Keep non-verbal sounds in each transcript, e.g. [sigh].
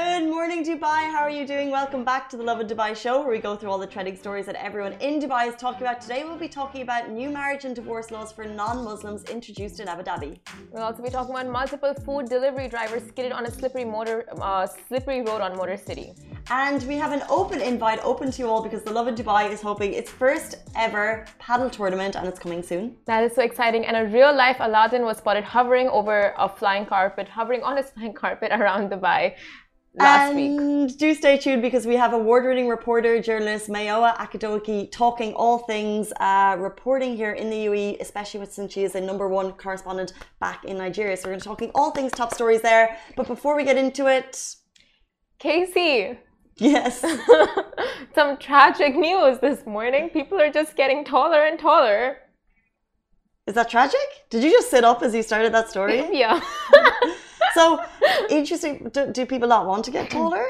Good morning, Dubai. How are you doing? Welcome back to the Lovin Dubai show, where we go through all the trending stories that everyone in Dubai is talking about. Today, we'll be talking about new marriage and divorce laws for non Muslims introduced in Abu Dhabi. We'll also be talking about multiple food delivery drivers skidded on a slippery motor, uh, slippery road on Motor City. And we have an open invite open to you all because the Lovin Dubai is hoping its first ever padel tournament and it's coming soon. That is so exciting. And a real life Aladdin was spotted hovering over a flying carpet, hovering on a [laughs] flying carpet around Dubai last and week. do stay tuned because we have award-winning reporter, journalist Mayowa Adegoke talking all things uh, reporting here in the UAE, especially since she is a number one correspondent back in Nigeria. So we're going to be talking all things top stories there. But before we get into it, Casey, yes, [laughs] some tragic news this morning. People are just getting taller and taller. is that tragic? Did you just sit up as you started that story? [laughs] Yeah. [laughs] so interesting. Do, do people not want to get taller?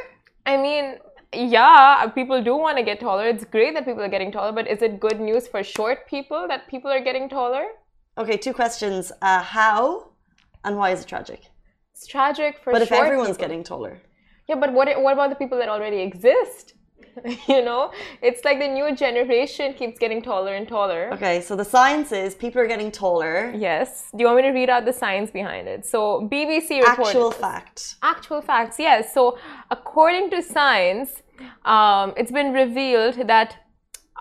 I mean, yeah, people do want to get taller. It's great that people are getting taller, but is it good news for short people that people are getting taller? Okay, two questions. Uh, how and why is it tragic? It's tragic for short. But if everyone's people. getting taller, Yeah, but what what about the people that already exist? [laughs] you know, it's like the new generation keeps getting taller and taller. okay. So the science is people are getting taller. Yes. Do you want me to read out the science behind it? So BBC reported Actual fact. actual facts. Yes. So according to science, um, it's been revealed that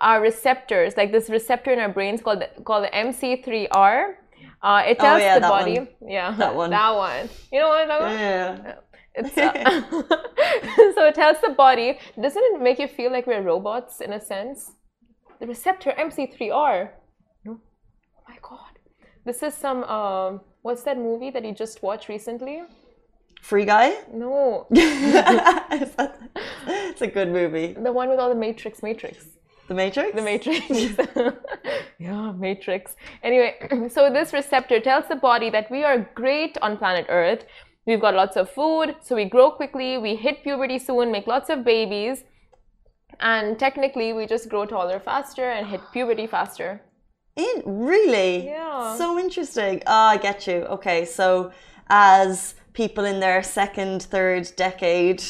our receptors, like this receptor in our brains called the, called the MC3R, uh, it Oh, tells yeah, the that body. one. Yeah, That one. That one. You know what I'm talking about? Yeah. It's, [laughs] uh, [laughs] so it tells the body, doesn't it make you feel like we're robots in a sense? The receptor MC3R. No. Oh my god. This is some um what's that movie that you just watched recently? Free Guy. No. [laughs] it's a good movie. The one with all the Matrix Matrix. The Matrix. The Matrix. yeah, Matrix. Anyway, [clears throat] so this receptor tells the body that we are great on planet Earth. We've got lots of food, so we grow quickly, we hit puberty soon, make lots of babies, and technically we just grow taller faster and hit puberty faster. In really? Yeah. So interesting. Ah, I get you. Okay, so as people in their second, third decade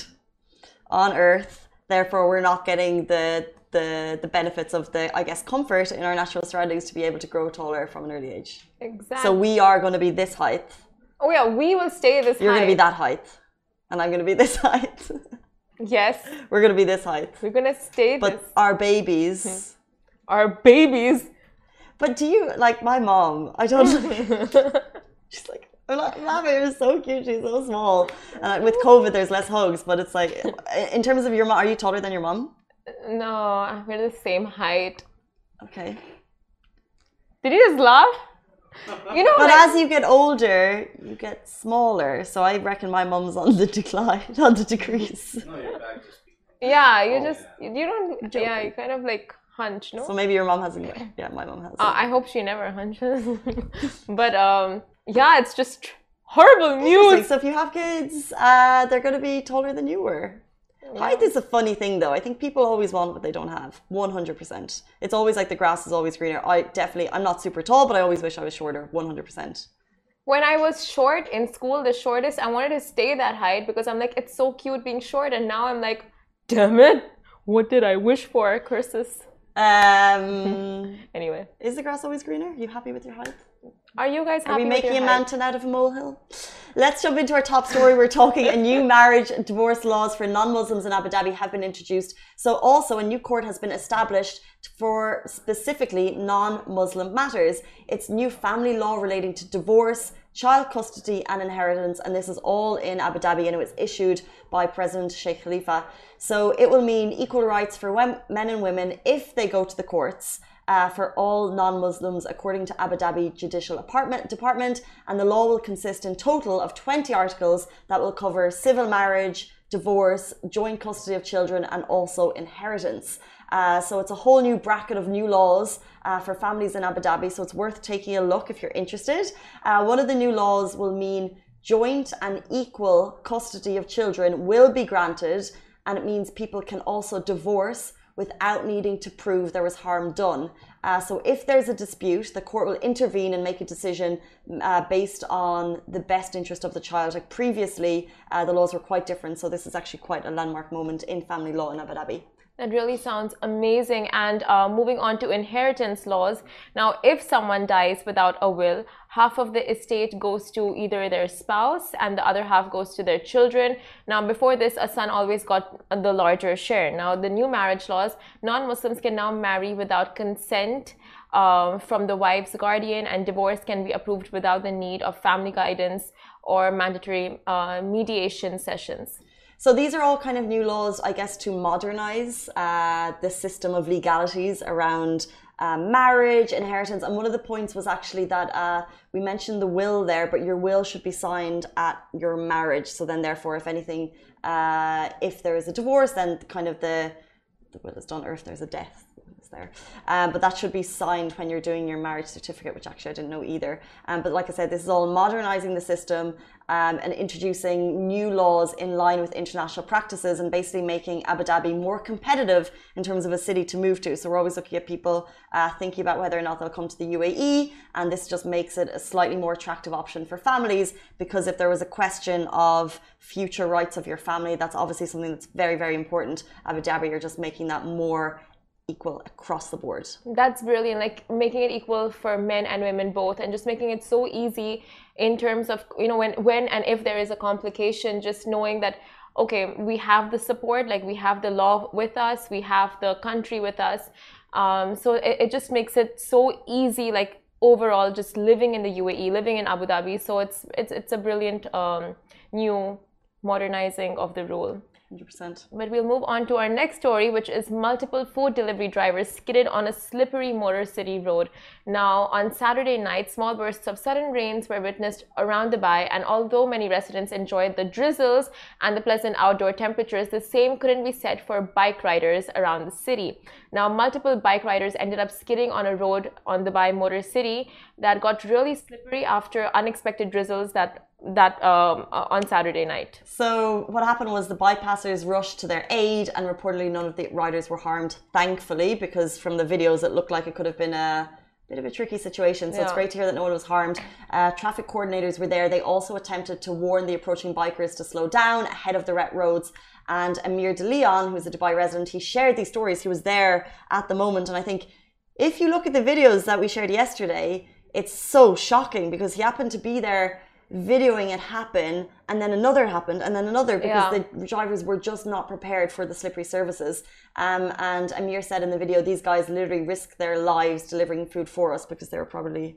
on Earth, therefore we're not getting the the the benefits of the I guess comfort in our natural surroundings to be able to grow taller from an early age. Exactly. So we are going to be this height. Oh yeah, we will stay this height. You're height. to be that height, and I'm to be [laughs] this height. Yes, we're to be this height. we're gonna stay But this. our babies. Hmm. Our babies. But do you like my mom? I don't. [laughs] [laughs] she's like, I'm laughing. It was so cute. She's so small. And like, with COVID, there's less hugs. But it's like, in terms of your mom, are you taller than your mom? no, we're the same height. Okay. Did you just laugh? You know, But like, as you get older, you get smaller. So I reckon my mom's on the decline, [laughs] on the decrease. No, your back just yeah, you Oh, just you don't. Yeah, you kind of like hunch, no? So maybe your mom hasn't. Yeah, my mom has. Uh, I hope she never hunches. [laughs] but um, yeah, it's just horrible news. So if you have kids, uh, they're going to be taller than you were. Height is a funny thing, though. I think people always want what they don't have. One hundred percent. It's always like the grass is always greener. I definitely, I'm not super tall, but I always wish I was shorter. One hundred percent. When I was short in school, the shortest, I wanted to stay that height because I'm like, it's so cute being short, and now I'm like, damn it, what did I wish for? Curses. Um, [laughs] Anyway, is the grass always greener? Are you happy with your height? Are you guys Are we making a height? mountain out of a molehill? Let's jump into our top story. We're talking a new [laughs] marriage and divorce laws for non-Muslims in Abu Dhabi have been introduced. So also a new court has been established for specifically non-Muslim matters. It's new family law relating to divorce, child custody and inheritance and this is all in Abu Dhabi and it was issued by President Sheikh Khalifa. So it will mean equal rights for men and women if they go to the courts uh, for all non-Muslims, according to Abu Dhabi Judicial Department. And the law will consist in total of 20 articles that will cover civil marriage, divorce, joint custody of children, and also inheritance. Uh, so it's a whole new bracket of new laws uh, for families in Abu Dhabi. So it's worth taking a look if you're interested. Uh, one of the new laws will mean joint and equal custody of children will be granted and it means people can also divorce without needing to prove there was harm done. Uh, so if there's a dispute, the court will intervene and make a decision uh, based on the best interest of the child. Like previously, uh, the laws were quite different, so this is actually quite a landmark moment in family law in Abu Dhabi. That really sounds amazing. And uh, moving on to inheritance laws. Now, if someone dies without a will, half of the estate goes to either their spouse and the other half goes to their children. Now, before this, a son always got the larger share. Now, the new marriage laws, non Muslims can now marry without consent. Um, from the wife's guardian, and divorce can be approved without the need of family guidance or mandatory uh, mediation sessions. So these are all kind of new laws, I guess, to modernize uh, the system of legalities around uh, marriage, inheritance. And one of the points was actually that uh, we mentioned the will there, but your will should be signed at your marriage. So then, therefore, if anything, uh, if there is a divorce, then kind of the the will is done, or if there's a death, there. Um, but that should be signed when you're doing your marriage certificate, which actually I didn't know either. Um, but like I said, this is all modernizing the system um, and introducing new laws in line with international practices and basically making Abu Dhabi more competitive in terms of a city to move to. So we're always looking at people uh, thinking about whether or not they'll come to the UAE, and this just makes it a slightly more attractive option for families because if there was a question of future rights of your family, that's obviously something that's very, very important. Abu Dhabi, you're just making that more equal across the board. That's brilliant. Like making it equal for men and women both, and just making it so easy in terms of you know when when and if there is a complication, just knowing that okay, we have the support, like we have the law with us, we have the country with us. Um, so it, it just makes it so easy, like overall, just living in the UAE, living in Abu Dhabi. So it's it's it's a brilliant um, new modernizing of the rule. 100%. But we'll move on to our next story, which is multiple food delivery drivers skidded on a slippery Motor City road. Now, on Saturday night, small bursts of sudden rains were witnessed around Dubai, and although many residents enjoyed the drizzles and the pleasant outdoor temperatures, the same couldn't be said for bike riders around the city. Now, multiple bike riders ended up skidding on a road on Dubai Motor City that got really slippery after unexpected drizzles that that um, on Saturday night. So what happened was the bypassers rushed to their aid, and reportedly none of the riders were harmed. Thankfully, because from the videos it looked like it could have been a bit of a tricky situation. So yeah. it's great to hear that no one was harmed. Uh, traffic coordinators were there. They also attempted to warn the approaching bikers to slow down ahead of the wet roads. And Amir De Leon, who's a Dubai resident, he shared these stories. He was there at the moment, and I think if you look at the videos that we shared yesterday, it's so shocking because he happened to be there videoing it happen and then another happened and then another because yeah. the drivers were just not prepared for the slippery surfaces um, and amir said in the video these guys literally risk their lives delivering food for us because they were probably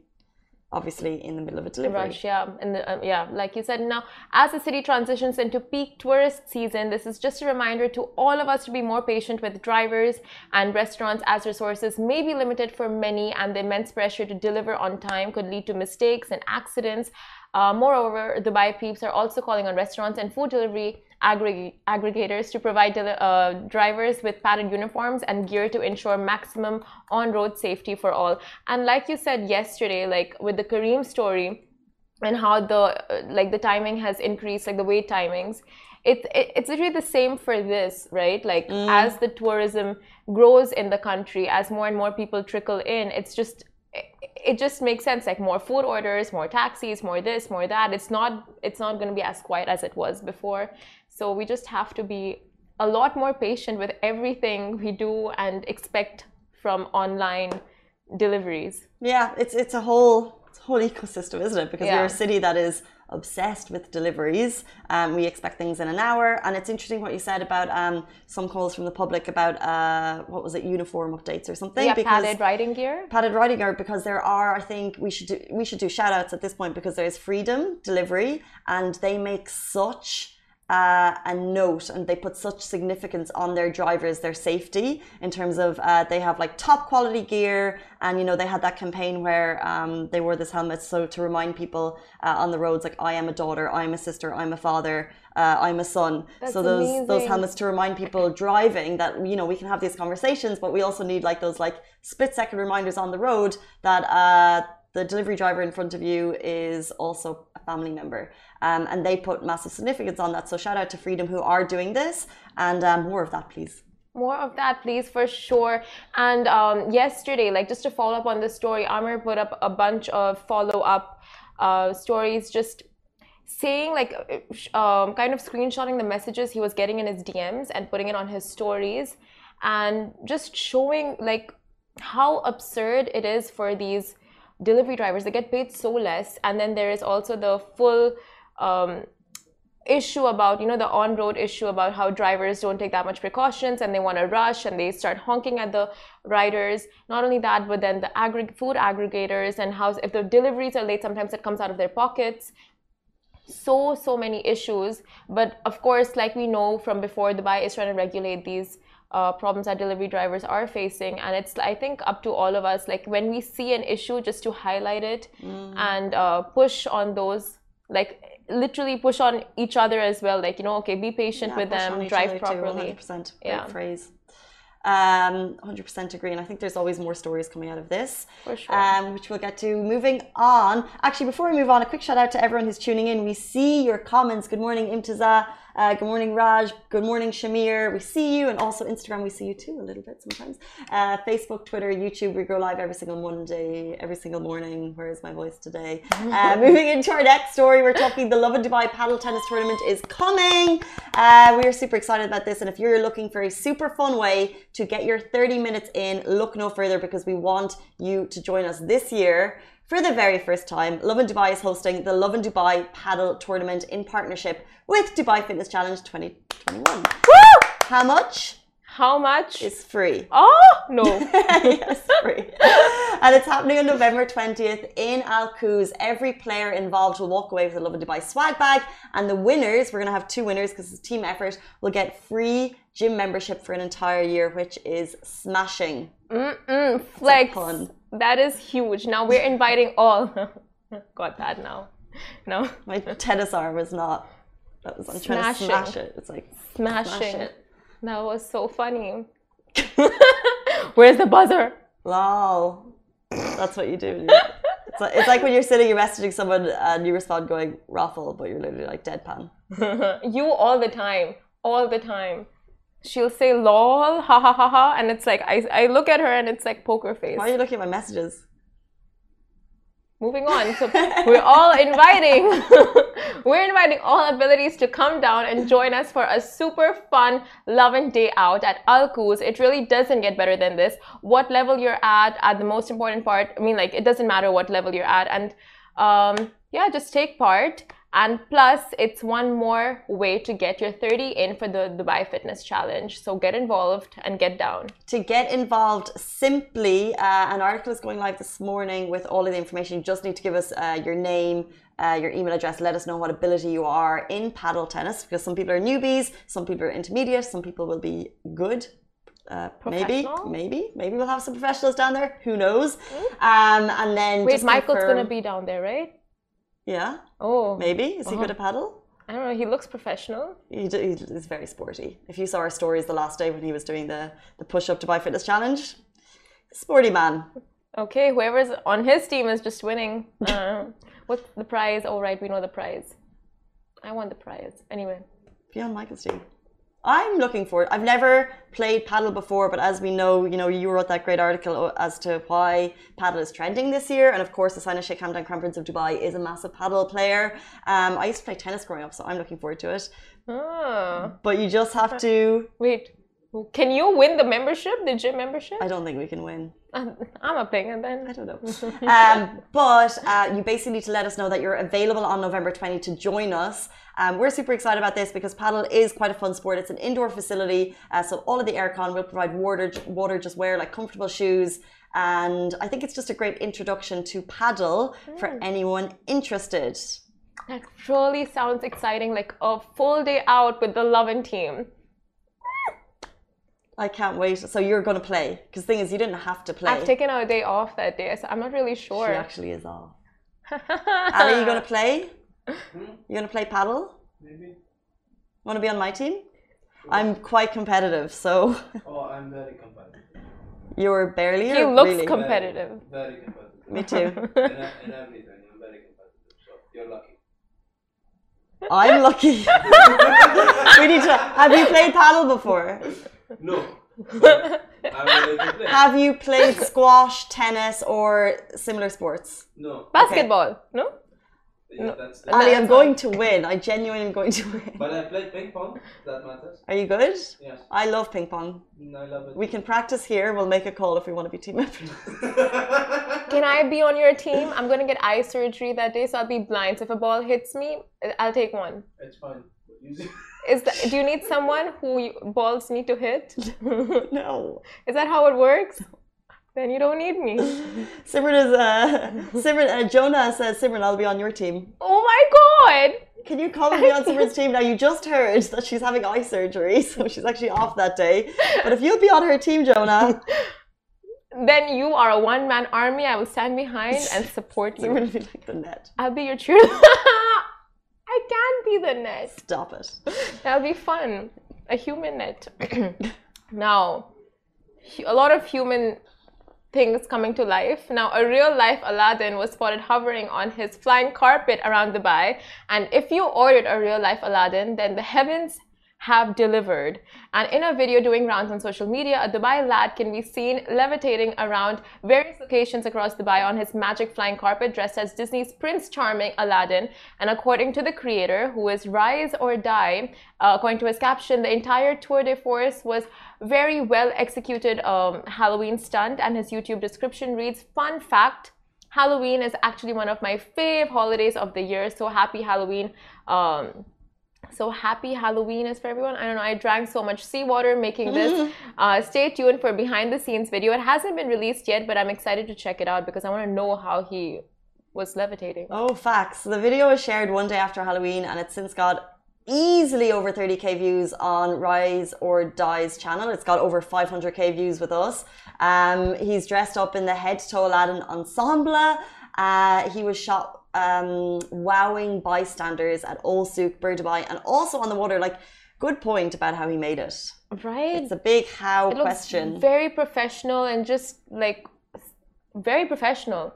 obviously in the middle of a delivery. Rush, yeah, and uh, yeah, like you said. Now, as the city transitions into peak tourist season, this is just a reminder to all of us to be more patient with drivers and restaurants, as resources may be limited for many, and the immense pressure to deliver on time could lead to mistakes and accidents. Uh, moreover, Dubai peeps are also calling on restaurants and food delivery aggregators to provide uh, drivers with padded uniforms and gear to ensure maximum on-road safety for all. And like you said yesterday, like with the Careem story and how the uh, like the timing has increased, like the wait timings. It, it, it's literally the same for this, right? Like mm. as the tourism grows in the country, as more and more people trickle in, it's just it just makes sense like more food orders more taxis more this more that. It's not it's not going to be as quiet as it was before. So we just have to be a lot more patient with everything we do and expect from online deliveries. Yeah it's it's a whole it's a whole ecosystem isn't it? Because yeah. we're a city that is obsessed with deliveries. Um, we expect things in an hour, and it's interesting what you said about um, some calls from the public about uh, what was it, uniform updates or something. Yeah, padded riding gear. Padded riding gear, because there are, I think we should do, we should do shout outs at this point because there is freedom delivery, and they make such uh, a note and they put such significance on their drivers, their safety in terms of uh, they have like top quality gear. And, you know, they had that campaign where um, they wore this helmet. So to remind people uh, on the roads, like, I am a daughter, I'm a sister, I'm a father. Uh, I'm a son. That's so those amazing. those helmets to remind people driving that you know we can have these conversations, but we also need like those like split second reminders on the road that uh, the delivery driver in front of you is also a family member. Um, and they put massive significance on that. So shout out to Freedom who are doing this and um, more of that, please. More of that, please, for sure. And um, yesterday, like just to follow up on this story, Amr put up a bunch of follow up uh, stories just saying like um, kind of screenshotting the messages he was getting in his DMs and putting it on his stories and just showing like how absurd it is for these delivery drivers they get paid so less and then there is also the full um, issue about you know the on-road issue about how drivers don't take that much precautions and they want to rush and they start honking at the riders. Not only that but then the food aggregators and how if the deliveries are late sometimes it comes out of their pockets. So so many issues. But of course like we know from before dubai is trying to regulate these uh, problems that delivery drivers are facing. And it's i think up to all of us like when we see an issue just to highlight it mm. and uh, push on those like literally push on each other as well like you know okay be patient yeah, with them drive properly too, 100% yeah phrase um, 100% agree, and I think there's always more stories coming out of this, For sure. um, which we'll get to. Moving on, actually, before we move on, a quick shout out to everyone who's tuning in. We see your comments. Good morning, Imtiza. Uh, good morning, Raj. Good morning, Shamir. We see you, and also Instagram, we see you too a little bit sometimes. Uh, Facebook, Twitter, YouTube, we go live every single Monday, every single morning. Where is my voice today? [laughs] Uh, moving into our next story, we're talking the Lovin Dubai Padel Tennis Tournament is coming. Uh, we are super excited about this, and if you're looking for a super fun way to get your 30 minutes in, look no further because we want you to join us this year. For the very first time, Lovin Dubai is hosting the Lovin Dubai Padel Tournament in partnership with Dubai Fitness Challenge 2021. Woo! How much? How much? It's free. Oh, no. [laughs] yes, free. and it's happening on November 20th in Al Quoz. Every player involved will walk away with a Lovin Dubai swag bag. And the winners, we're going to have two winners because it's a team effort, will get free gym membership for an entire year, which is smashing. Mm-mm, flex. That is huge. Now we're inviting all. [laughs] Got that now. No. My tennis arm is not. That was I'm trying to smash it. It's like smashing. Smash it. That was so funny. [laughs] Where's the buzzer? Lol. That's what you do. It's like, it's like when you're sitting, you're messaging someone, and you respond going "raffle," but you're literally like deadpan. [laughs] you all the time, all the time she'll say lol ha ha ha ha and it's like I, I look at her and it's like poker face. Why are you looking at my messages? Moving on. So [laughs] we're all inviting [laughs] we're inviting all abilities to come down and join us for a super fun loving day out at Al Quoz. it really doesn't get better than this. What level you're at at the most important part i mean like it doesn't matter what level you're at. And um, yeah just take part and plus, it's one more way to get your 30 in for the Dubai Fitness Challenge. So get involved and get down. To get involved, simply, uh, an article is going live this morning with all of the information. You just need to give us uh, your name, uh, your email address, let us know what ability you are in padel tennis because some people are newbies, some people are intermediate, some people will be good. Uh, maybe, maybe, maybe we'll have some professionals down there. Who knows? Mm. Um, and then wait, Michael's confirm... gonna be down there, right? Yeah. Oh. Maybe. Is he uh-huh. good at padel? I don't know. He looks professional. He, is very sporty. If you saw our stories the last day when he was doing the, the push up Dubai Fitness Challenge, sporty man. Okay, whoever's on his team is just winning. Uh, [laughs] what's the prize? All oh, right, we know the prize. I want the prize. Anyway. Be on Michael's team. I'm looking forward. I've never played padel before, but as we know, you know, you wrote that great article as to why padel is trending this year, and of course, the Sina Sheikh Hamdan Crown Prince of Dubai is a massive padel player. Um, I used to play tennis growing up, so I'm looking forward to it. Oh. But you just have to wait. Can you win the membership, the gym membership? I don't think we can win. [laughs] I'm a player then. I don't know. [laughs] um, but uh, you basically need to let us know that you're available on November 20 to join us. Um, we're super excited about this because padel is quite a fun sport. It's an indoor facility, uh, so all of the aircon will provide water. Water, just wear like comfortable shoes. And I think it's just a great introduction to padel mm. for anyone interested. That really sounds exciting, like a full day out with the Lovin team. I can't wait. So you're going to play? Because the thing is, you didn't have to play. I've taken a day off that day, so I'm not really sure. She actually is off. [laughs] Ali, are you going to play? Hmm? You going to play padel? Maybe. Want to be on my team? Sure. I'm quite competitive, so. Oh, I'm very competitive. You're barely. He looks really? competitive. Very, very competitive. Me too. in, in everything. I'm very competitive, so you're lucky. I'm lucky. [laughs] we need to. Have you played padel before? No. but I'm ready to play. Have you played [laughs] squash, tennis, or similar sports? No. Basketball, no? Yeah, that's the, Ali, I'm that's going to win. I genuinely am going to win. But I played ping pong. That matters. Are you good? Yes. I love ping pong. Mm, I love it. We can practice here. We'll make a call if we want to be team members. [laughs] Can I be on your team? I'm gonna get eye surgery that day, so I'll be blind. So if a ball hits me, I'll take one. it's fine. Is that, do you need someone who you, balls need to hit? [laughs] no. Is that how it works? Then you don't need me. [laughs] Simran is uh, [laughs] Simran. Uh, Jonah says, Simran, I'll be on your team. Oh my god! Can you call me on Simran's team? Now you just heard that she's having eye surgery, so she's actually off that day. But if you'll be on her team, Jonah, Then you are a one man army. I will stand behind and support Simran you. will be like the net. I'll be your cheerleader. I can be the net. Stop it. [laughs] That'll be fun. A human net. [coughs] now, a lot of human things coming to life. Now, a real life Aladdin was spotted hovering on his flying carpet around Dubai. And if you ordered a real life Aladdin, then the heavens have delivered. And in a video doing rounds on social media, a Dubai lad can be seen levitating around various locations across Dubai on his magic flying carpet dressed as Disney's Prince Charming Aladdin. And according to the creator, who is Rise or Die, uh, according to his caption, the entire tour de force was very well executed um, Halloween stunt. And his YouTube description reads, Fun fact. Halloween is actually one of my fave holidays of the year. So happy Halloween. Um, so happy Halloween is for everyone. I don't know. I drank so much seawater making this. [laughs] Uh, stay tuned for behind the scenes video. It hasn't been released yet, but I'm excited to check it out because I want to know how he was levitating. Oh, facts. The video was shared one day after Halloween and it's since got easily over 30k views on Rise or Die's channel. It's got over 500k views with us. Um, he's dressed up in the head to toe Aladdin ensemble. Uh, he was shot um, wowing bystanders at Old Souk, Dubai, and also on the water. Like, good point about how he made it. Right? It's a big how it looks question. very professional and just like very professional.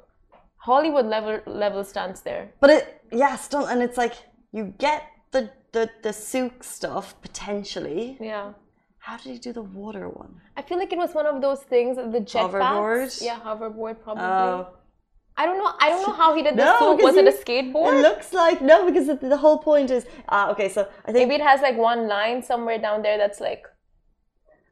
Hollywood level level stunts there. But it, yeah, stunt, and it's like you get the the the souk stuff potentially. Yeah. How did he do the water one? I feel like it was one of those things, the jetpacks. Hoverboard? Yeah, hoverboard probably. Oh, I don't know. I don't know how he did the No, Was it a skateboard? it looks like no, because the, the whole point is ah okay. So I think Maybe it has like one line somewhere down there that's like,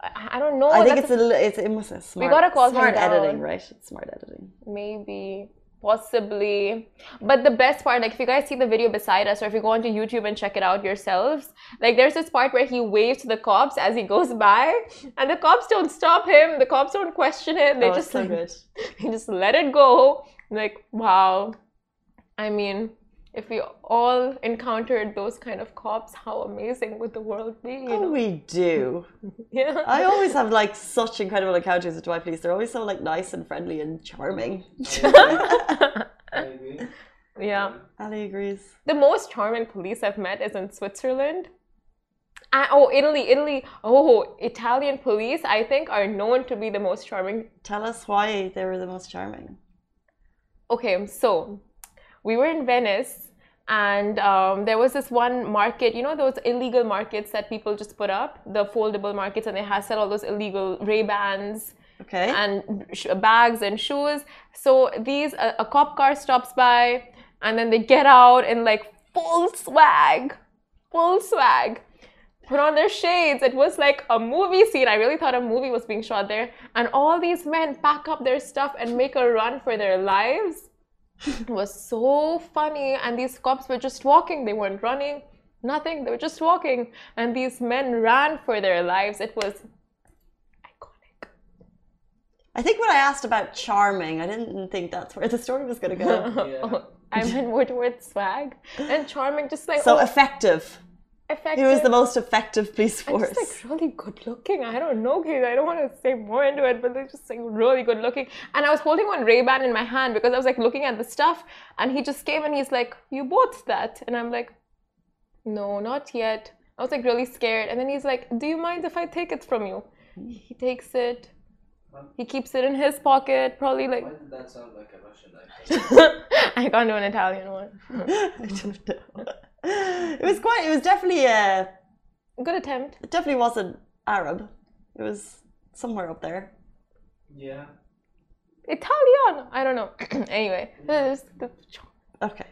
I, I don't know. I think that's it's a li- it's it must a smart. gotta call smart editing, right? It's smart editing. maybe possibly but the best part like if you guys see the video beside us or if you go onto youtube and check it out yourselves like there's this part where he waves to the cops as he goes by and the cops don't stop him the cops don't question him they oh, just so like, [laughs] they just let it go like wow i mean if we all encountered those kind of cops how amazing would the world be you Oh, know we do. [laughs] yeah I always have like such incredible encounters with Dubai police. They're always so like nice and friendly and charming. [laughs] Yeah Ali agrees. The most charming police I've met is in Switzerland. And, oh, Italy, Italy. Oh, Italian police, I think, are known to be the most charming. Tell us why they were the most charming. Okay, so we were in Venice and um, there was this one market, you know, those illegal markets that people just put up, the foldable markets, and they had sell all those illegal Ray-Bans Okay. and sh- bags and shoes. So these a, a cop car stops by, and then they get out in like full swag, full swag. Put on their shades. It was like a movie scene. I really thought a movie was being shot there. And all these men pack up their stuff and make a run for their lives. it was so funny. And these cops were just walking. They weren't running, nothing. They were just walking. And these men ran for their lives. It was iconic. I think when I asked about charming, I didn't think that's where the story was going to go. [laughs] Yeah. [laughs] I meant more towards swag and charming, just like so oh, effective. Effective. He was the most effective police and force. just like really good looking. I don't know, kids. I don't want to say more into it, but they're just like really good looking. And I was holding one Ray Ban in my hand because I was like looking at the stuff, and he just came and he's like, "You bought that?" And I'm like, "No, not yet." I was like really scared, and then he's like, "Do you mind if I take it from you?" He takes it, He keeps it in his pocket, probably like. Why did that sound like a Russian accent? [laughs] I can't do an Italian one. [laughs] I don't know. It was quite. It was definitely uh, a. Good attempt. It definitely wasn't Arab. It was somewhere up there. yeah. Italian. I don't know. [clears throat] anyway, [laughs] this- this- Okay.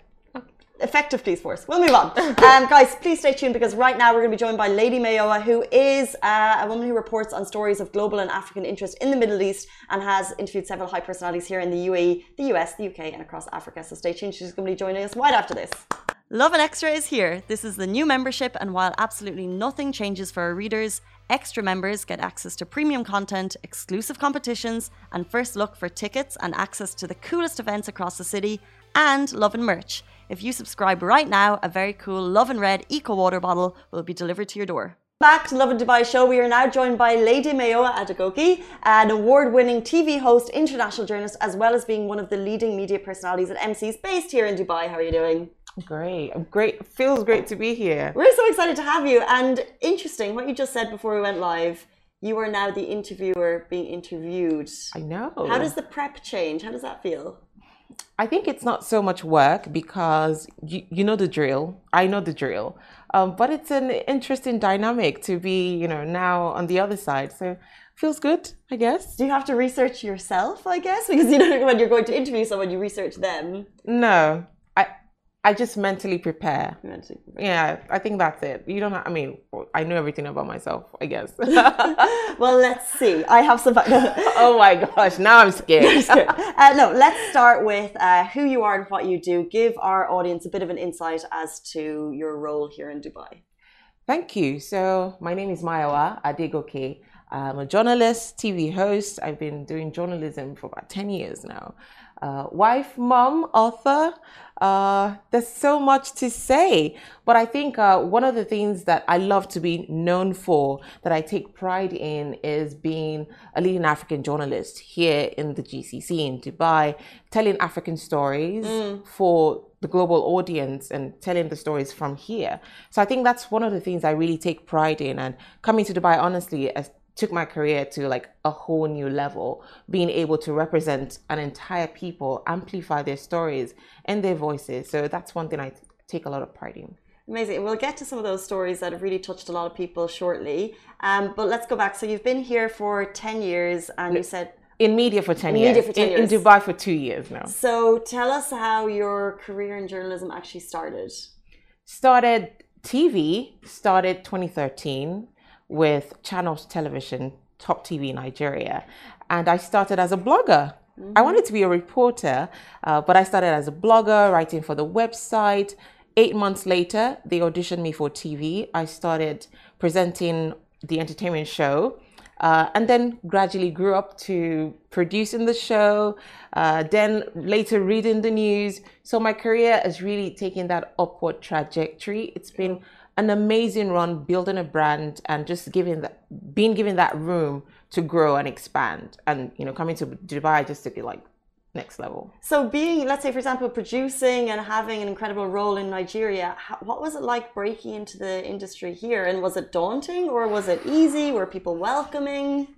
Effective police force. We'll move on. Um, guys, please stay tuned because right now we're going to be joined by Lady Mayowa, who is uh, a woman who reports on stories of global and African interest in the Middle East and has interviewed several high personalities here in the UAE, the US, the UK, and across Africa. So stay tuned. She's going to be joining us right after this. Lovin Extra is here. This is the new membership, and while absolutely nothing changes for our readers, extra members get access to premium content, exclusive competitions, and first look for tickets and access to the coolest events across the city, and Lovin merch. If you subscribe right now, a very cool Lovin Red Eco Water bottle will be delivered to your door. Back to Lovin Dubai show, we are now joined by Lady Mayowa Adegoke, an award-winning TV host, international journalist, as well as being one of the leading media personalities at MCs based here in Dubai. How are you doing? Great. Great. Feels great to be here. We're so excited to have you. And interesting, what you just said before we went live. You are now the interviewer being interviewed. I know. How does the prep change? How does that feel? I think it's not so much work because you, you know the drill. I know the drill. Um, but it's an interesting dynamic to be, you know, now on the other side. So feels good, I guess. Do you have to research yourself, I guess? [laughs] Because you know when you're going to interview someone, you research them. No, I just mentally prepare. Meant to- Yeah, I think that's it. You don't. Have, I mean, I know everything about myself. I guess. [laughs] Well, let's see. I have some. [laughs] oh my gosh! Now I'm [laughs] scared. uh, no, let's start with uh, who you are and what you do. Give our audience a bit of an insight as to your role here in Dubai. Thank you. So, my name is Mayowa Adegoke. I'm a journalist, TV host. I've been doing journalism for about 10 years now. Uh, wife, mom, author. Uh, there's so much to say. But I think uh, one of the things that I love to be known for, that I take pride in, is being a leading African journalist here in the GCC in Dubai, telling African stories for the global audience and telling the stories from here. So I think that's one of the things I really take pride in. And coming to Dubai, honestly, as took my career to like a whole new level being able to represent an entire people amplify their stories and their voices so that's one thing i take a lot of pride in Amazing. We'll get to some of those stories that have really touched a lot of people shortly. Um, but let's go back. So you've been here for 10 years and you said, in media for 10 Media years for 10 in, years. in dubai for two years now so tell us how your career in journalism actually started. started tv started 2013 with channels television top tv nigeria. And i started as a blogger. I wanted to be a reporter uh, but i started as a blogger writing for the website. Eight months later they auditioned me for tv i started presenting the entertainment show uh, and then gradually grew up to producing the show, uh, then later reading the news. So my career has really taken that upward trajectory. It's been an amazing run building a brand and just giving that, being given that room to grow and expand. And you know, coming to Dubai just to be like next level. So being, let's say, for example, producing and having an incredible role in Nigeria, how, what was it like breaking into the industry here? And was it daunting or was it easy? Were people welcoming?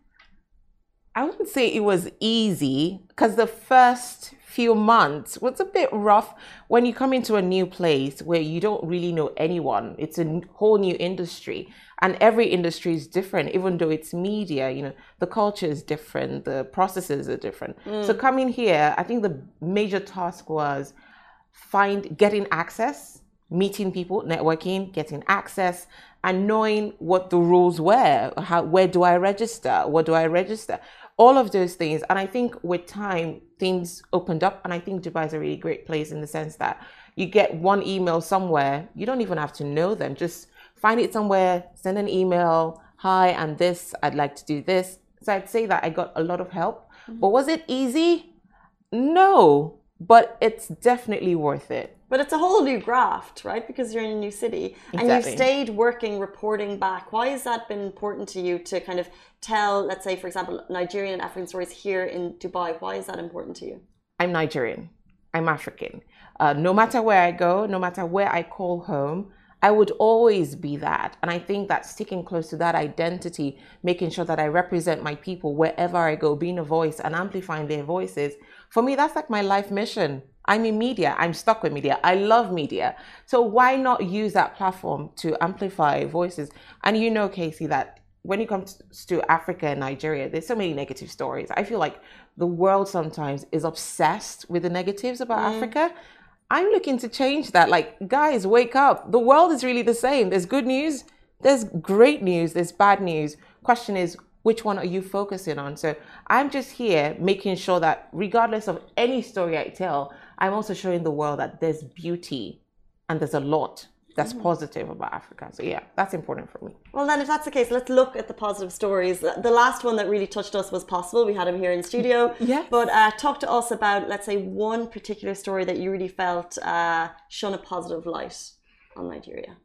I wouldn't say it was easy because the first few months was a bit rough when you come into a new place where you don't really know anyone. It's a whole new industry and every industry is different, even though it's media, you know, the culture is different, the processes are different. So mm. coming here, I think the major task was find getting access, meeting people, networking, getting access, and knowing what the rules were. How where do I register? What do I register? All of those things. And I think with time, things opened up. And I think Dubai is a really great place in the sense that you get one email somewhere, you don't even have to know them. Just find it somewhere, send an email, hi, and this, I'd like to do this. So I'd say that I got a lot of help. Mm-hmm. But was it easy? No, but it's definitely worth it. But it's a whole new graft, right? Because you're in a new city and Exactly. you stayed working, reporting back. Why has that been important to you to kind of tell, let's say, for example, Nigerian and African stories here in Dubai? Why is that important to you? I'm Nigerian. I'm African. Uh, no matter where I go, no matter where I call home, I would always be that. And I think that sticking close to that identity, making sure that I represent my people wherever I go, being a voice and amplifying their voices, for me, that's like my life mission. I'm in media. I'm stuck with media. I love media. So why not use that platform to amplify voices? And you know, Casey, that when it comes to Africa and Nigeria, there's so many negative stories. I feel like the world sometimes is obsessed with the negatives about mm. Africa. I'm looking to change that. Like, guys, wake up. The world is really the same. There's good news, there's great news, there's bad news. Question is, which one are you focusing on? So I'm just here making sure that regardless of any story I tell, I'm also showing the world that there's beauty and there's a lot that's mm. positive about Africa. So yeah, that's important for me. Well, then, if that's the case, let's look at the positive stories. The last one that really touched us was possible. We had him here in studio. [laughs] Yeah. But uh, talk to us about, let's say, one particular story that you really felt uh, shone a positive light on Nigeria.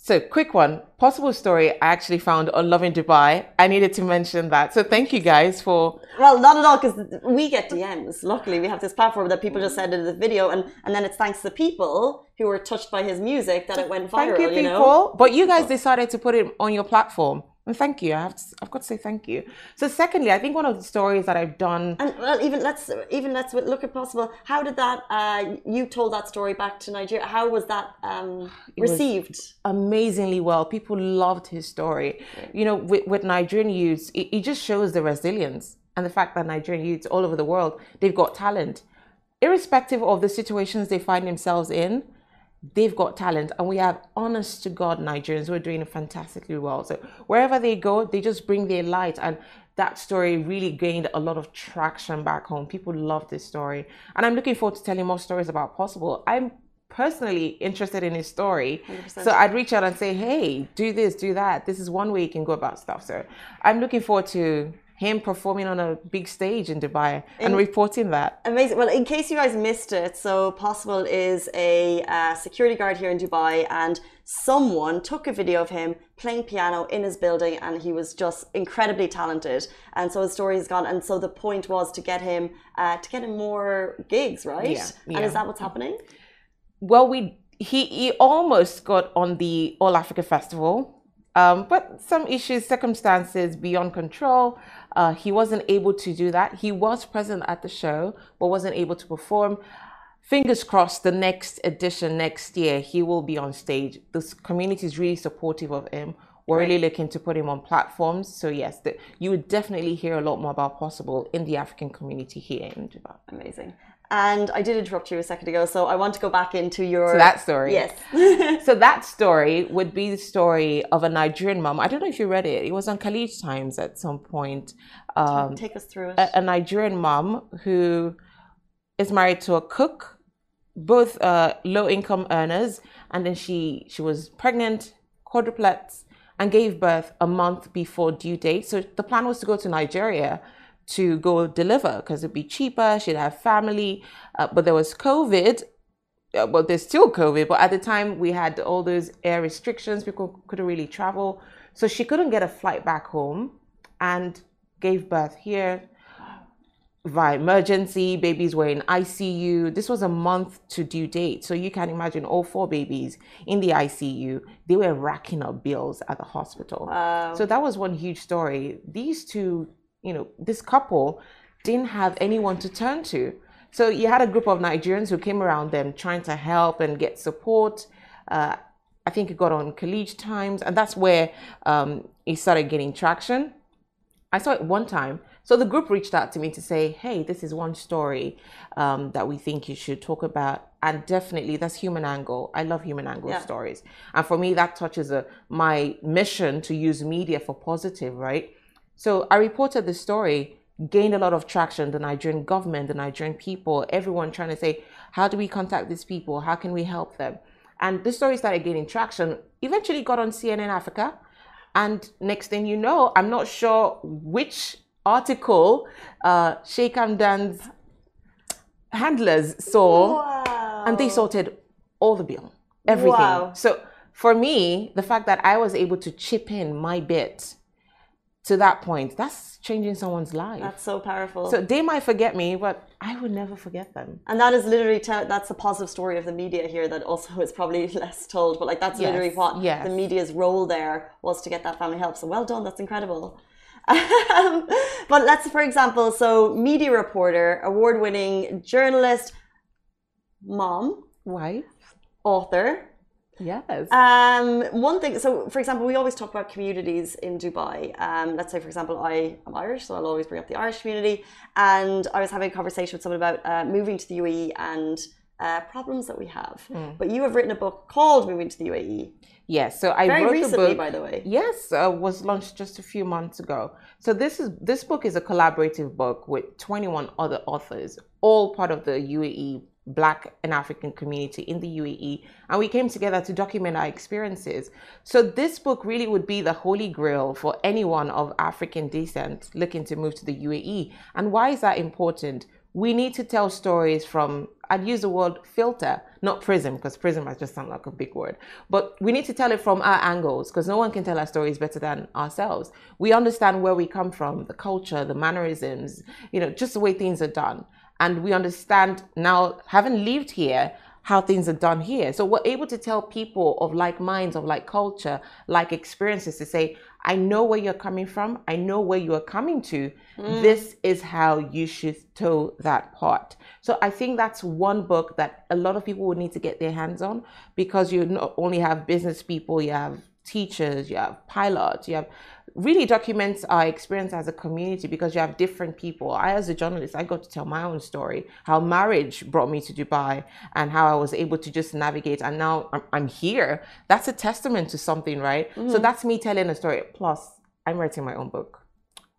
So, quick one, possible story I actually found on Lovin Dubai. I needed to mention that. So, thank you guys for. Well, not at all, because we get DMs. Luckily, we have this platform that people just send in the video, and, and then it's thanks to people who were touched by his music that it went viral. Thank you, people. know? But you guys decided to put it on your platform. And thank you. I have to, I've got to say thank you. So secondly, I think one of the stories that I've done and well, even let's even let's look at possible. How did that uh, you told that story back to Nigeria? How was that um, received? amazingly well. People loved his story. You know, with, with Nigerian youths, it, it just shows the resilience and the fact that Nigerian youths all over the world they've got talent, irrespective of the situations they find themselves in they've got talent and we have honest to god nigerians who are doing fantastically well. So wherever they go they just bring their light and that story really gained a lot of traction back home. People love this story and i'm looking forward to telling more stories about possible. I'm personally interested in his story 100%. so i'd reach out and say hey do this do that. This is one way you can go about stuff. So i'm looking forward to him performing on a big stage in Dubai and reporting that. Amazing. Well, in case you guys missed it, so Possible is a uh, security guard here in Dubai, and someone took a video of him playing piano in his building, and he was just incredibly talented. And so his story is gone. And so the point was to get him uh, to get him more gigs, right? Yeah, yeah. And is that what's happening? Well, we he he almost got on the All Africa Festival. Um, but some issues, circumstances beyond control. Uh, he wasn't able to do that. He was present at the show, but wasn't able to perform. Fingers crossed, the next edition next year, he will be on stage. This community is really supportive of him. We're really looking to put him on platforms. So yes, the, you would definitely hear a lot more about possible in the African community here in Dubai. Amazing. And I did interrupt you a second ago, so I want to go back into your. So that story. Yes. [laughs] so that story would be the story of a Nigerian mom. I don't know if you read it. It was on Khaleej Times at some point. Um, Take us through it. A, a, Nigerian mom who is married to a cook, both uh, low income earners, and then she she was pregnant, quadruplets, and gave birth a month before due date. So the plan was to go to Nigeria to go deliver because it'd be cheaper. She'd have family, uh, but there was COVID. Uh, well, there's still COVID, but at the time we had all those air restrictions. People couldn't really travel, so she couldn't get a flight back home, and gave birth here via emergency. Babies were in ICU. This was a month to due date, so you can imagine all four babies in the ICU. They were racking up bills at the hospital. Wow. So that was one huge story. These two you know, this couple didn't have anyone to turn to. So you had a group of Nigerians who came around them trying to help and get support. Uh, I think it got on Khaleej Times, and that's where um, it started getting traction. I saw it one time. So the group reached out to me to say, hey, this is one story um, that we think you should talk about. And definitely that's human angle. I love human angle yeah. stories. And for me, that touches a, uh, my mission to use media for positive, right? So I reported the story, gained a lot of traction. The Nigerian government, the Nigerian people, everyone trying to say, how do we contact these people? How can we help them? And the story started gaining traction. Eventually got on CNN Africa. And next thing you know, I'm not sure which article uh, Sheikh Hamdan's handlers saw, wow. and they sorted all the bill, everything. Wow. So for me, the fact that I was able to chip in my bit to that point, that's changing someone's life. That's so powerful. so they might forget me, but I would never forget them. and that is literally tell, that's a positive story of the media here that also is probably [laughs] less told. But like that's literally what yes. the media's role there was to get that family help. So well done. That's incredible. [laughs] Um, but let's, for example, so media reporter, award-winning journalist, mom, Wife? author, Yes. Um, one thing, so for example, we always talk about communities in Dubai. Um, let's say, for example, I am Irish, so I'll always bring up the Irish community. And I was having a conversation with someone about uh, moving to the UAE and uh, problems that we have. Hmm. But you have written a book called Moving to the UAE. yes. So I Very wrote recently, the book. by the way. Yes, uh, was launched just a few months ago. So this is this book is a collaborative book with 21 other authors, all part of the UAE Black and African community in the UAE, and we came together to document our experiences. So this book really would be the holy grail for anyone of African descent looking to move to the UAE. And why is that important? We need to tell stories from I'd use the word filter, not prism, because prism might just sound like a big word. But we need to tell it from our angles, because no one can tell our stories better than ourselves. We understand where we come from, the culture, the mannerisms, you know, just the way things are done. And we understand now, having lived here, how things are done here. So we're able to tell people of like minds, of like culture, like experiences to say, I know where you're coming from. I know where you are coming to. Hmm. This is how you should toe that part. So I think that's one book that a lot of people would need to get their hands on because you not only have business people, you have teachers, you have pilots, you have really documents our experience as a community because you have different people. I, as a journalist, I got to tell my own story, how marriage brought me to Dubai and how I was able to just navigate. And now I'm, I'm here. That's a testament to something, right? So mm-hmm. that's me telling a story. Plus, I'm writing my own book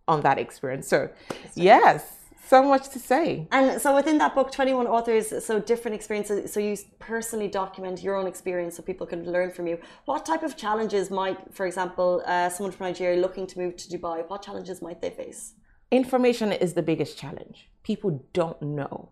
on that experience. So, yes, so much to say. And so within that book, 21 authors, so different experiences. So you personally document your own experience so people can learn from you. What type of challenges might, for example, uh, someone from Nigeria looking to move to Dubai, what challenges might they face? information is the biggest challenge. People don't know.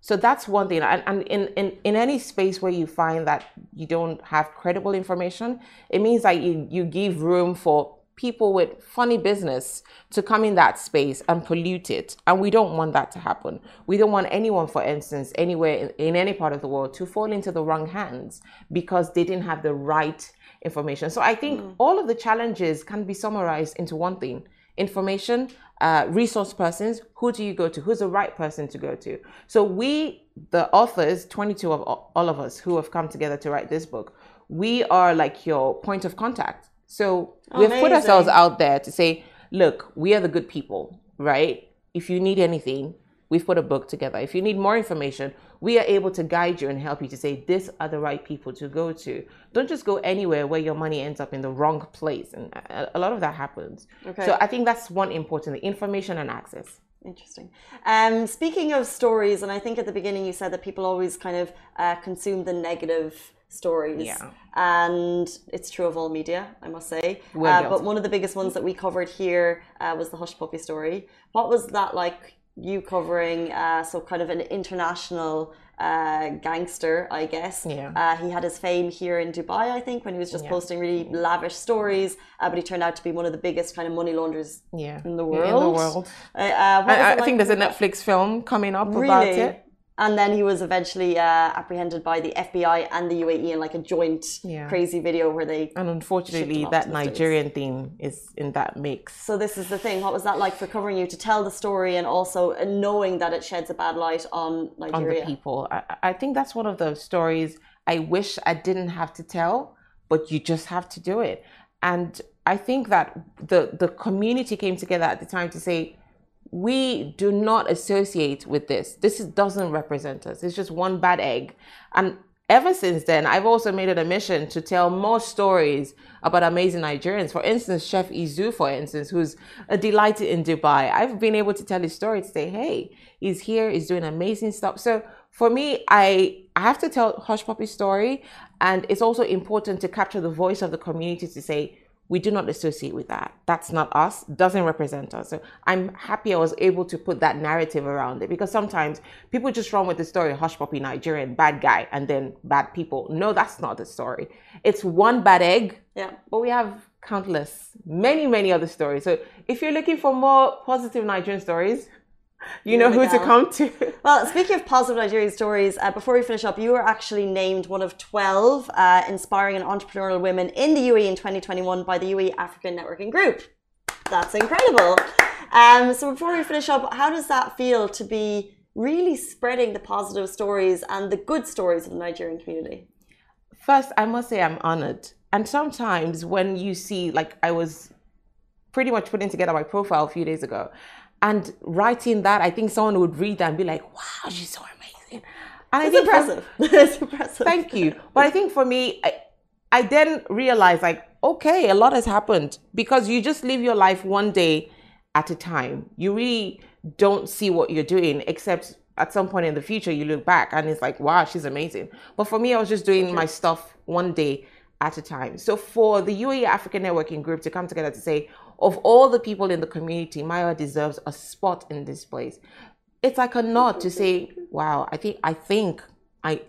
So that's one thing. And, and in, in, in any space where you find that you don't have credible information, it means that you, you give room for people with funny business to come in that space and pollute it. And we don't want that to happen. We don't want anyone, for instance, anywhere in, in any part of the world to fall into the wrong hands because they didn't have the right information. So I think all of the challenges can be summarized into one thing information, uh, resource persons. Who do you go to? Who's the right person to go to? So we, the authors, 22 of all of us who have come together to write this book, we are like your point of contact. So we've put ourselves out there to say, look, we are the good people, right? If you need anything, we've put a book together. If you need more information, we are able to guide you and help you to say, these are the right people to go to. Don't just go anywhere where your money ends up in the wrong place. And a, lot of that happens. Okay. So I think that's one important thing, information and access. Interesting. Um, speaking of stories, and I think at the beginning you said that people always kind of uh, consume the negative stories. Yeah. And it's true of all media, I must say. Uh, but one of the biggest ones that we covered here uh, was the Hushpuppi story. What was that like? You covering uh, so kind of an international uh, gangster, I guess. Yeah. Uh, he had his fame here in Dubai, I think, when he was just Yeah. posting really lavish stories. Uh, but he turned out to be one of the biggest kind of money launderers Yeah. in the world. In the world. Uh, uh, I, I think there's a? Netflix film coming up about it. And then he was eventually uh, apprehended by the FBI and the UAE in like a joint Yeah. crazy video where they. And unfortunately, that to the States. Nigerian theme is in that mix. So this is the thing. What was that like for covering you to tell the story and also uh, knowing that it sheds a bad light on Nigeria on the people. I, I think that's one of those stories I wish I didn't have to tell, but you just have to do it. And I think that the the community came together at the time to say, we do not associate with this. This doesn't represent us. It's just one bad egg. And ever since then, I've also made it a mission to tell more stories about amazing Nigerians. For instance, Chef Izu, for instance, who's a delight in Dubai. I've been able to tell his story to say, hey, he's here, he's doing amazing stuff. So for me, I I have to tell Hushpuppi's story, and it's also important to capture the voice of the community to say, we do not associate with that. That's not us, doesn't represent us. So I'm happy I was able to put that narrative around it because sometimes people just run with the story Hushpuppi, Nigerian, bad guy, and then bad people. No, that's not the story. It's one bad egg, Yeah. but we have countless, many, many other stories. So if you're looking for more positive Nigerian stories, you know who to come to. [laughs] Well, speaking of positive Nigerian stories, uh, before we finish up, you were actually named one of 12 uh, inspiring and entrepreneurial women in the UAE in 2021 by the UAE African Networking Group. That's incredible. Um, so before we finish up, how does that feel to be really spreading the positive stories and the good stories of the Nigerian community? First, I must say I'm honored. And sometimes when you see, like, I was pretty much putting together my profile a few days ago, and writing that, I think someone would read that and be like, wow, she's so amazing. And it's impressive. For, [laughs] it's impressive. Thank you. But I think for me, I, I then realized, like, okay, a lot has happened because you just live your life one day at a time. You really don't see what you're doing except at some point in the future you look back and it's like, wow, she's amazing. But for me, I was just doing my stuff one day at a time. So for the UAE African Networking Group to come together to say, of all the people in the community, Maya deserves a spot in this place. It's like a nod to say, wow, I think I think I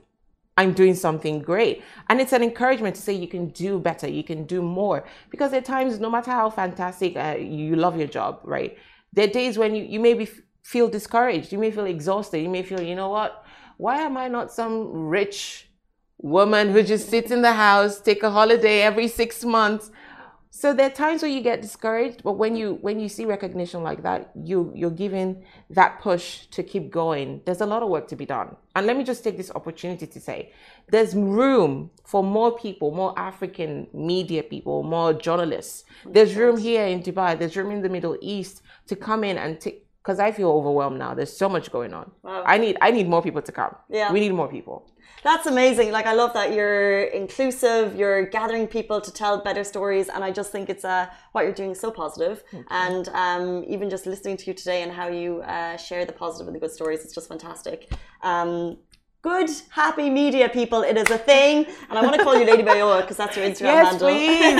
I'm doing something great. And it's an encouragement to say you can do better, you can do more. Because at times, no matter how fantastic uh, you love your job, right? There are days when you, you maybe feel discouraged, you may feel exhausted, you may feel, you know what? Why am I not some rich woman who just sits in the house, take a holiday every six months? So there are times where you get discouraged but when you when you see recognition like that you you're given that push to keep going. There's a lot of work to be done. And let me just take this opportunity to say there's room for more people more african media people more journalists. There's room here in dubai. There's room in the middle east to come in and take because i feel overwhelmed now. There's so much going on. Wow. i need i need more people to come. Yeah. We need more people that's amazing. Like I love that you're inclusive. You're gathering people to tell better stories, and I just think it's uh, what you're doing is so positive. And um, even just listening to you today and how you uh, share the positive and the good stories, it's just fantastic. Um, good, happy media people. It is a thing, and I want to call you Lady Mayowa because that's your Instagram yes, handle. Please.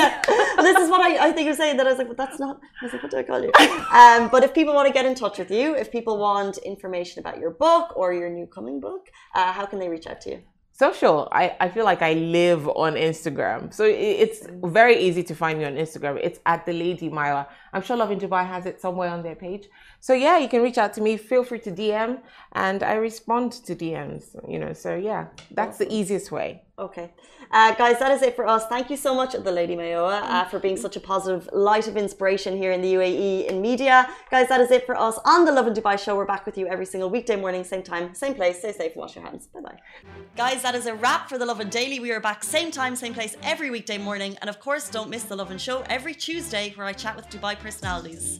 [laughs] this is what I, I think you're saying. That I was like, but that's not. I was like, what do I call you? Um, but if people want to get in touch with you, if people want information about your book or your new coming book, uh, how can they reach out to you? social I, I feel like i live on instagram so it's very easy to find me on instagram it's at the lady Mayowa i'm sure Lovin Dubai has it somewhere on their page so yeah you can reach out to me feel free to dm and i respond to dms you know so yeah that's the easiest way Okay. Uh, guys, that is it for us. Thank you so much, the Lady Mayowa, uh, for being such a positive light of inspiration here in the UAE in media. Guys, that is it for us on the Lovin Dubai show. We're back with you every single weekday morning, same time, same place. Stay safe and wash your hands. Bye bye. Guys, that is a wrap for the Lovin Daily. We are back same time, same place every weekday morning. And of course, don't miss the Lovin Show every Tuesday where I chat with Dubai personalities.